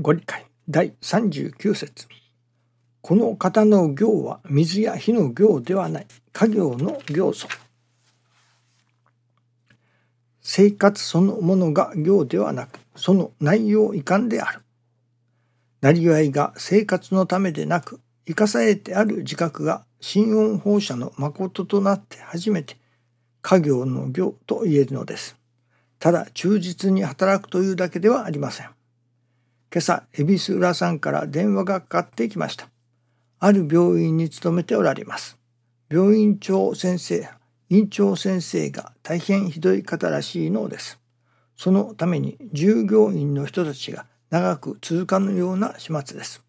ご理解。第39節。この方の行は水や火の行ではない。家業の行素生活そのものが行ではなくその内容遺憾である。なりわいが生活のためでなく生かされてある自覚が心音放射の誠となって初めて家業の行と言えるのです。ただ忠実に働くというだけではありません。今朝、恵比寿浦さんから電話がかかってきました。ある病院に勤めておられます。病院長先生、院長先生が大変ひどい方らしいのです。そのために従業員の人たちが長く続かぬような始末です。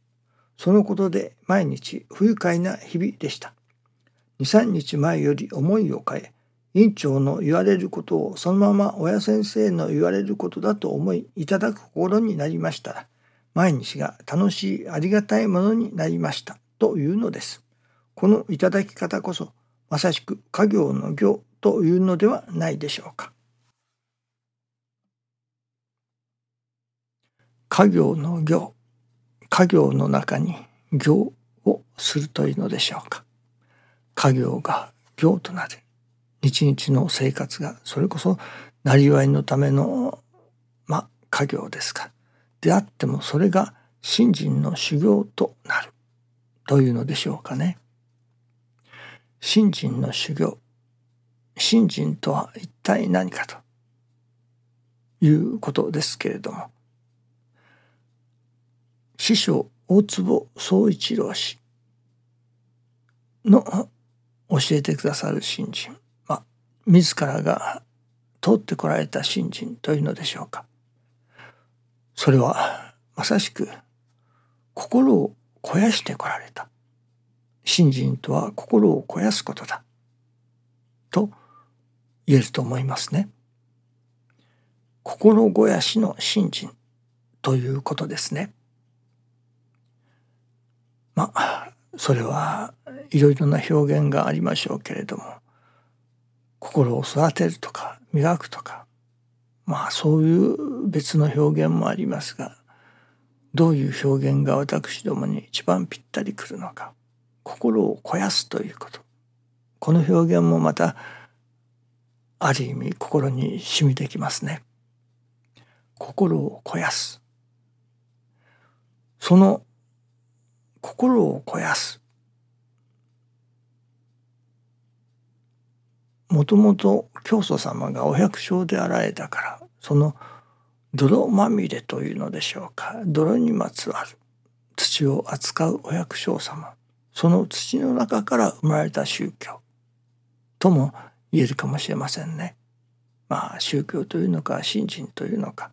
そのことで毎日不愉快な日々でした。2、3日前より思いを変え、院長の言われることをそのまま親先生の言われることだと思いいただく心になりましたら、毎日が楽しいありがたいものになりましたというのです。このいただき方こそ、まさしく家業の行というのではないでしょうか。家業の行、家業の中に行をするというのでしょうか。家業が行となる。日々の生活がそれこそなりわいのためのまあ家業ですかであってもそれが信心の修行となる。というのでしょうかね。信心の修行。信心とは一体何かということですけれども。師匠大坪宗一郎氏の教えてくださる信心。自らが通ってこられた信心というのでしょうか。それはまさしく心を肥やしてこられた。信心とは心を肥やすことだ。と言えると思いますね。心肥やしの信心。ということですね。まあそれはいろいろな表現がありましょうけれども心を育てるとか磨くとかまあそういう別の表現もありますがどういう表現が私どもに一番ぴったりくるのか心を肥やすということこの表現もまたある意味心に染みてきますね。心を肥やすその心を肥やすもともと教祖様がお百姓であられたからその泥まみれというのでしょうか。泥にまつわる土を扱うお百姓様。その土の中から生まれた宗教。とも言えるかもしれませんね。まあ宗教というのか信心というのか。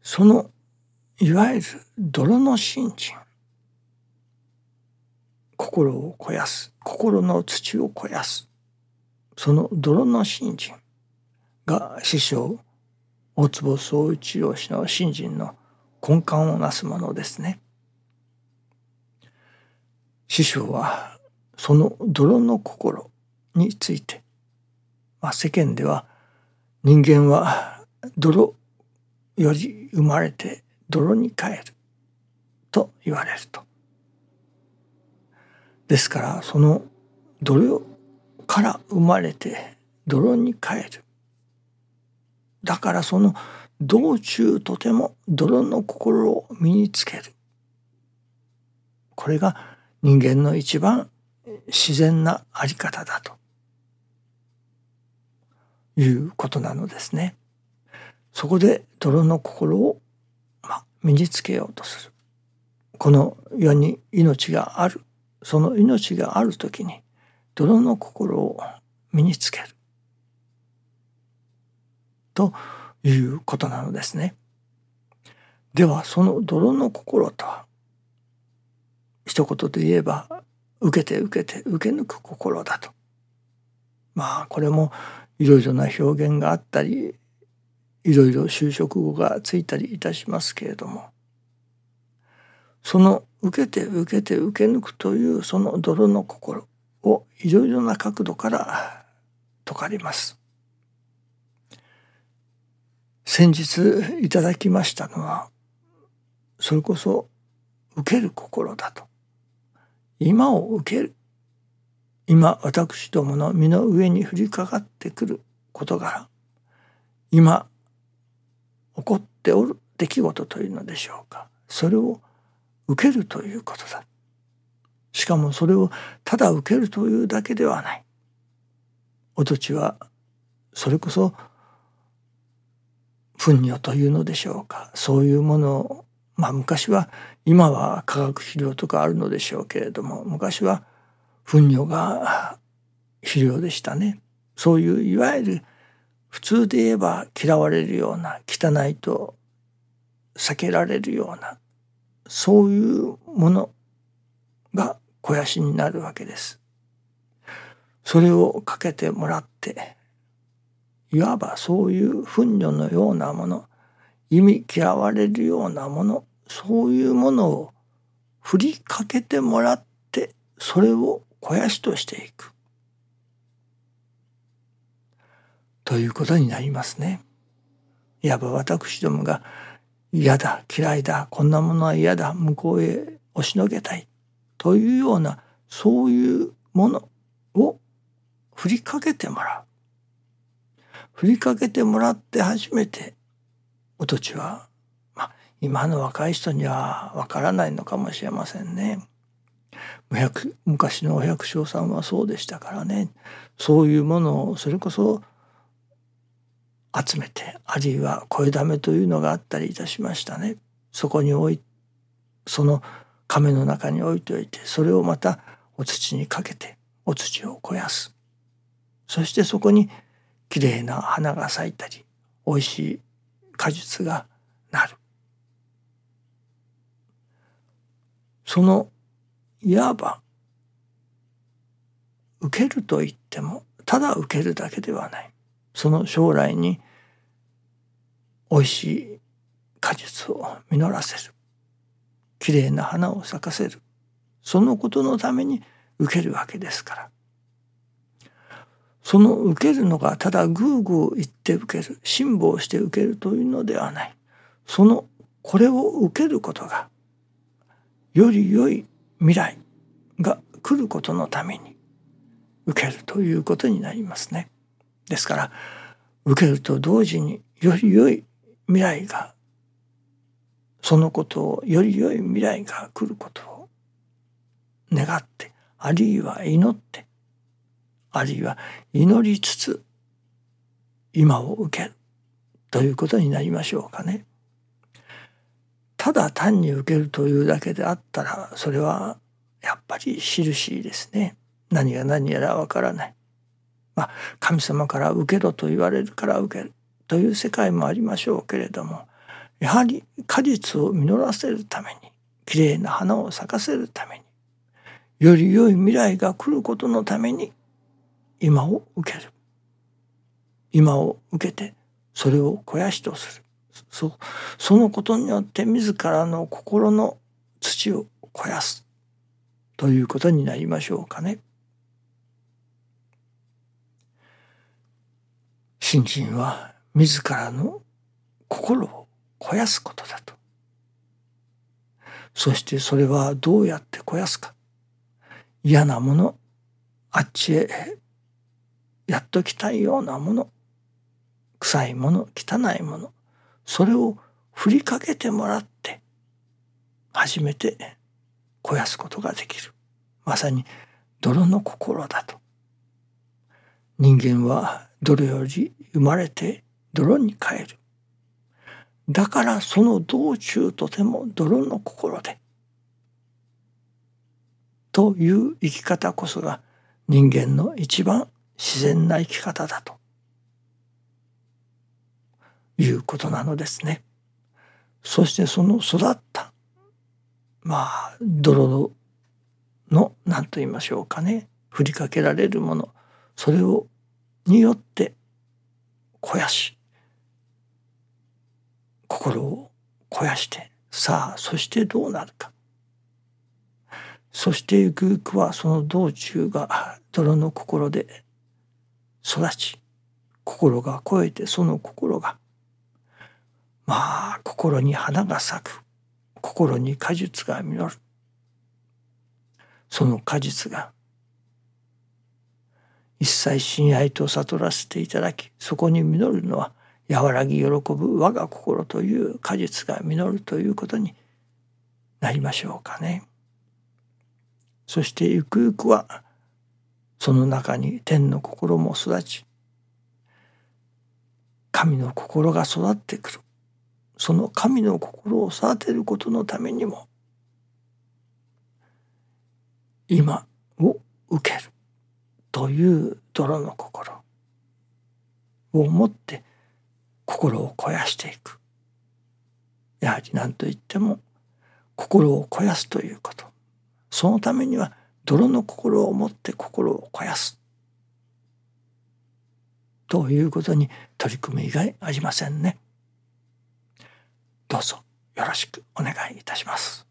そのいわゆる泥の信心。心を肥やす。心の土を肥やす。その泥の信心が師匠大坪宗一郎氏の信心の根幹をなすものですね。師匠はその泥の心について、まあ、世間では人間は泥より生まれて泥に帰ると言われると。ですからその泥から生まれて泥に帰るだからその道中とても泥の心を身につけるこれが人間の一番自然なあり方だということなのですね。そこで泥の心を、まあ身につけようとする。この世に命があるその命がある時に泥の心を身につけるということなのですね。ではその泥の心とは一言で言えば受けて受けて受け抜く心だと。まあこれもいろいろな表現があったりいろいろ就職語がついたりいたしますけれどもその受けて受けて受け抜くというその泥の心をいろいろな角度から説かれます。先日いただきましたのはそれこそ受ける心だと。今を受ける。今私どもの身の上に降りかかってくる。事柄今起こっておる出来事というのでしょうか。それを受けるということだ。しかもそれをただ受けるというだけではない。お土地はそれこそ糞尿というのでしょうか。そういうものをまあ昔は今は化学肥料とかあるのでしょうけれども昔は糞尿が肥料でしたね。そういういわゆる普通で言えば嫌われるような汚いと避けられるようなそういうものが肥やしになるわけです。それをかけてもらっていわばそういう糞尿のようなもの意味嫌われるようなものそういうものを振りかけてもらってそれを肥やしとしていくということになりますね。いわば私どもが嫌だ嫌いだこんなものは嫌だ向こうへ押しのけたいというようなそういうものを振りかけてもらう。振りかけてもらって初めてお土地は、まあ、今の若い人にはわからないのかもしれませんね。昔のお百姓さんはそうでしたからねそういうものをそれこそ集めてあるいは声だめというのがあったりいたしましたね。そこに置いその亀の中に置いておいてそれをまたお土にかけてお土を肥やす。そしてそこにきれいな花が咲いたりおいしい果実がなる。そのいわば受けると言ってもただ受けるだけではない。その将来においしい果実を実らせる。きれいな花を咲かせる。そのことのために受けるわけですから。その受けるのがただグーグー言って受ける辛抱して受けるというのではない。そのこれを受けることがより良い未来が来ることのために受けるということになりますね。ですから受けると同時により良い未来がそのことをより良い未来が来ることを願ってあるいは祈ってあるいは祈りつつ今を受けるということになりましょうかね。ただ単に受けるというだけであったらそれはやっぱり印ですね。何が何やらわからない。まあ神様から受けろと言われるから受けるという世界もありましょうけれどもやはり果実を実らせるためにきれいな花を咲かせるためにより良い未来が来ることのために今を受ける今を受けてそれを肥やしとするそそのことによって自らの心の土を肥やすということになりましょうかね。信心は自らの心を肥やすことだと。そしてそれはどうやって肥やすか。嫌なもの、あっちへやっときたいようなもの、臭いもの、汚いもの、それを振りかけてもらって、初めて肥やすことができる。まさに泥の心だと。人間は泥より生まれて泥に帰る。だからその道中とても泥の心で。という生き方こそが人間の一番自然な生き方だということなのですね。そしてその育ったまあ泥の何と言いましょうかね振りかけられるものそれをによって肥やし心を肥やしてさあそしてどうなるか。そしてゆくゆくはその道中が泥の心で育ち心が超えてその心がまあ心に花が咲く。心に果実が実る。その果実が一切親愛と悟らせていただきそこに実るのは和らぎ喜ぶ我が心という果実が実るということになりましょうかね。そしてゆくゆくはその中に天の心も育ち神の心が育ってくるその神の心を育てることのためにも今を受けるという泥の心を持って心を肥やしていくやはり何と言っても心を肥やすということそのためには泥の心を持って心を肥やすということに取り組む以外ありませんね。どうぞよろしくお願いいたします。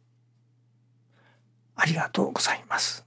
ありがとうございます。